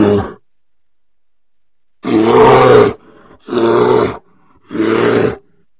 Yeah.